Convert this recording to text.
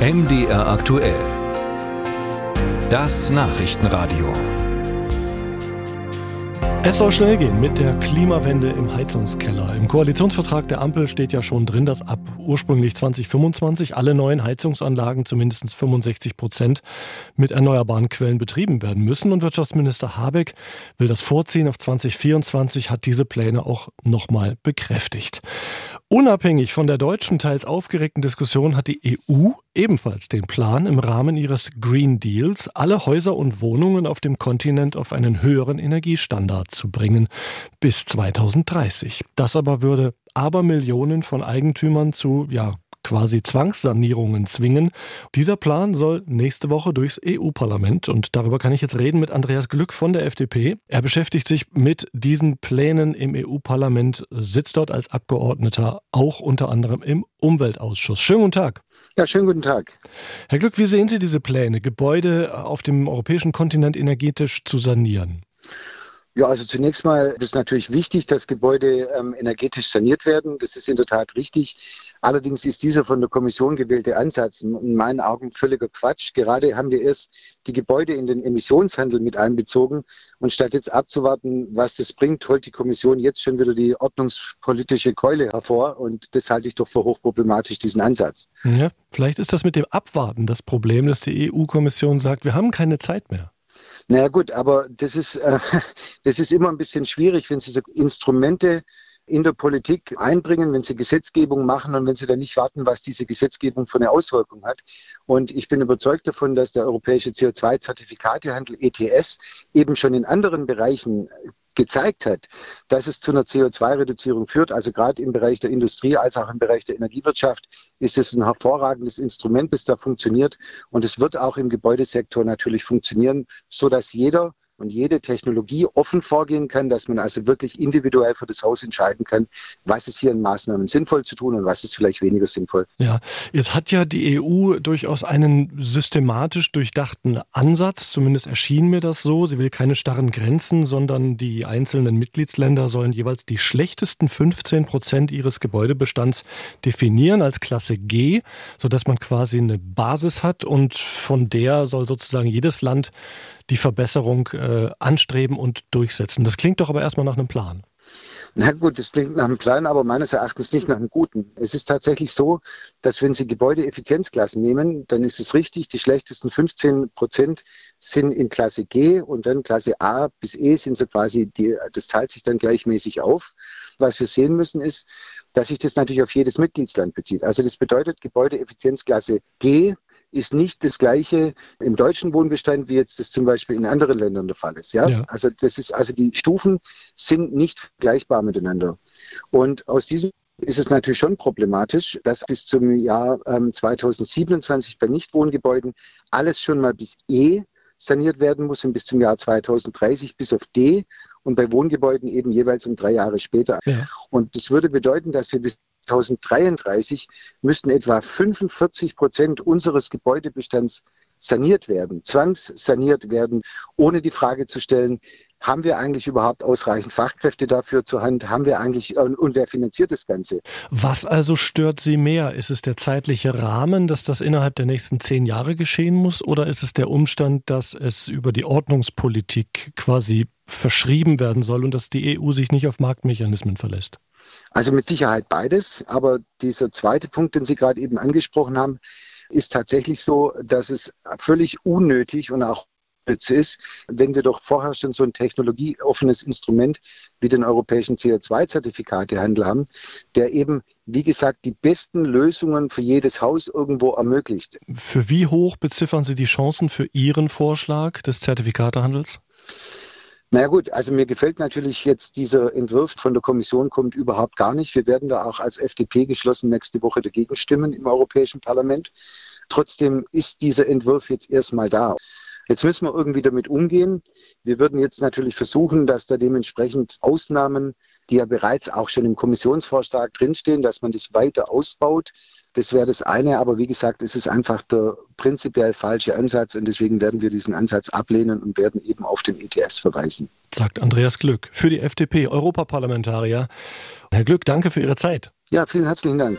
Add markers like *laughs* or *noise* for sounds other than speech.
MDR aktuell. Das Nachrichtenradio. Es soll schnell gehen mit der Klimawende im Heizungskeller. Im Koalitionsvertrag der Ampel steht ja schon drin, dass ab ursprünglich 2025 alle neuen Heizungsanlagen zu mindestens 65 Prozent mit erneuerbaren Quellen betrieben werden müssen. Und Wirtschaftsminister Habeck will das Vorziehen auf 2024, hat diese Pläne auch nochmal bekräftigt. Unabhängig von der deutschen teils aufgeregten Diskussion hat die EU ebenfalls den Plan, im Rahmen ihres Green Deals alle Häuser und Wohnungen auf dem Kontinent auf einen höheren Energiestandard zu bringen bis 2030. Das aber würde Abermillionen von Eigentümern zu ja, quasi Zwangssanierungen zwingen. Dieser Plan soll nächste Woche durchs EU-Parlament und darüber kann ich jetzt reden mit Andreas Glück von der FDP. Er beschäftigt sich mit diesen Plänen im EU-Parlament, sitzt dort als Abgeordneter auch unter anderem im Umweltausschuss. Schönen guten Tag. Ja, schönen guten Tag. Herr Glück, wie sehen Sie diese Pläne, Gebäude auf dem europäischen Kontinent energetisch zu sanieren? Ja, also zunächst mal ist natürlich wichtig, dass Gebäude ähm, energetisch saniert werden. Das ist in der Tat richtig. Allerdings ist dieser von der Kommission gewählte Ansatz in meinen Augen völliger Quatsch. Gerade haben wir erst die Gebäude in den Emissionshandel mit einbezogen. Und statt jetzt abzuwarten, was das bringt, holt die Kommission jetzt schon wieder die ordnungspolitische Keule hervor. Und das halte ich doch für hochproblematisch, diesen Ansatz. Ja, vielleicht ist das mit dem Abwarten das Problem, dass die EU-Kommission sagt, wir haben keine Zeit mehr. Naja gut, aber das ist, äh, *laughs* das ist immer ein bisschen schwierig, wenn Sie so Instrumente in der Politik einbringen, wenn sie Gesetzgebung machen und wenn sie dann nicht warten, was diese Gesetzgebung für eine Auswirkung hat. Und ich bin überzeugt davon, dass der europäische CO2-Zertifikatehandel ETS eben schon in anderen Bereichen gezeigt hat, dass es zu einer CO2-Reduzierung führt, also gerade im Bereich der Industrie als auch im Bereich der Energiewirtschaft, ist es ein hervorragendes Instrument, das da funktioniert. Und es wird auch im Gebäudesektor natürlich funktionieren, so dass jeder und jede Technologie offen vorgehen kann, dass man also wirklich individuell für das Haus entscheiden kann, was ist hier in Maßnahmen sinnvoll zu tun und was ist vielleicht weniger sinnvoll. Ja, jetzt hat ja die EU durchaus einen systematisch durchdachten Ansatz, zumindest erschien mir das so. Sie will keine starren Grenzen, sondern die einzelnen Mitgliedsländer sollen jeweils die schlechtesten 15 Prozent ihres Gebäudebestands definieren als Klasse G, sodass man quasi eine Basis hat und von der soll sozusagen jedes Land die Verbesserung äh, anstreben und durchsetzen. Das klingt doch aber erstmal nach einem Plan. Na gut, das klingt nach einem Plan, aber meines Erachtens nicht nach einem guten. Es ist tatsächlich so, dass wenn Sie Gebäudeeffizienzklassen nehmen, dann ist es richtig, die schlechtesten 15 Prozent sind in Klasse G und dann Klasse A bis E sind so quasi, die, das teilt sich dann gleichmäßig auf. Was wir sehen müssen ist, dass sich das natürlich auf jedes Mitgliedsland bezieht. Also das bedeutet Gebäudeeffizienzklasse G ist nicht das gleiche im deutschen Wohnbestand, wie jetzt das zum Beispiel in anderen Ländern der Fall ist. Ja? ja. Also das ist, also die Stufen sind nicht vergleichbar miteinander. Und aus diesem ist es natürlich schon problematisch, dass bis zum Jahr ähm, 2027 bei Nichtwohngebäuden alles schon mal bis E saniert werden muss und bis zum Jahr 2030 bis auf D und bei Wohngebäuden eben jeweils um drei Jahre später. Ja. Und das würde bedeuten, dass wir bis 2033 müssten etwa 45 Prozent unseres Gebäudebestands saniert werden, zwangssaniert werden, ohne die Frage zu stellen, haben wir eigentlich überhaupt ausreichend Fachkräfte dafür zur Hand? Haben wir eigentlich, und wer finanziert das Ganze? Was also stört Sie mehr? Ist es der zeitliche Rahmen, dass das innerhalb der nächsten zehn Jahre geschehen muss? Oder ist es der Umstand, dass es über die Ordnungspolitik quasi verschrieben werden soll und dass die EU sich nicht auf Marktmechanismen verlässt? Also mit Sicherheit beides. Aber dieser zweite Punkt, den Sie gerade eben angesprochen haben, ist tatsächlich so, dass es völlig unnötig und auch ist, wenn wir doch vorher schon so ein technologieoffenes Instrument wie den europäischen CO2-Zertifikatehandel haben, der eben, wie gesagt, die besten Lösungen für jedes Haus irgendwo ermöglicht. Für wie hoch beziffern Sie die Chancen für Ihren Vorschlag des Zertifikatehandels? Naja gut, also mir gefällt natürlich jetzt dieser Entwurf von der Kommission kommt überhaupt gar nicht. Wir werden da auch als FDP geschlossen nächste Woche dagegen stimmen im Europäischen Parlament. Trotzdem ist dieser Entwurf jetzt erstmal da. Jetzt müssen wir irgendwie damit umgehen. Wir würden jetzt natürlich versuchen, dass da dementsprechend Ausnahmen, die ja bereits auch schon im Kommissionsvorschlag drinstehen, dass man das weiter ausbaut. Das wäre das eine, aber wie gesagt, es ist einfach der prinzipiell falsche Ansatz und deswegen werden wir diesen Ansatz ablehnen und werden eben auf den ETS verweisen. Sagt Andreas Glück für die FDP, Europaparlamentarier. Herr Glück, danke für Ihre Zeit. Ja, vielen herzlichen Dank.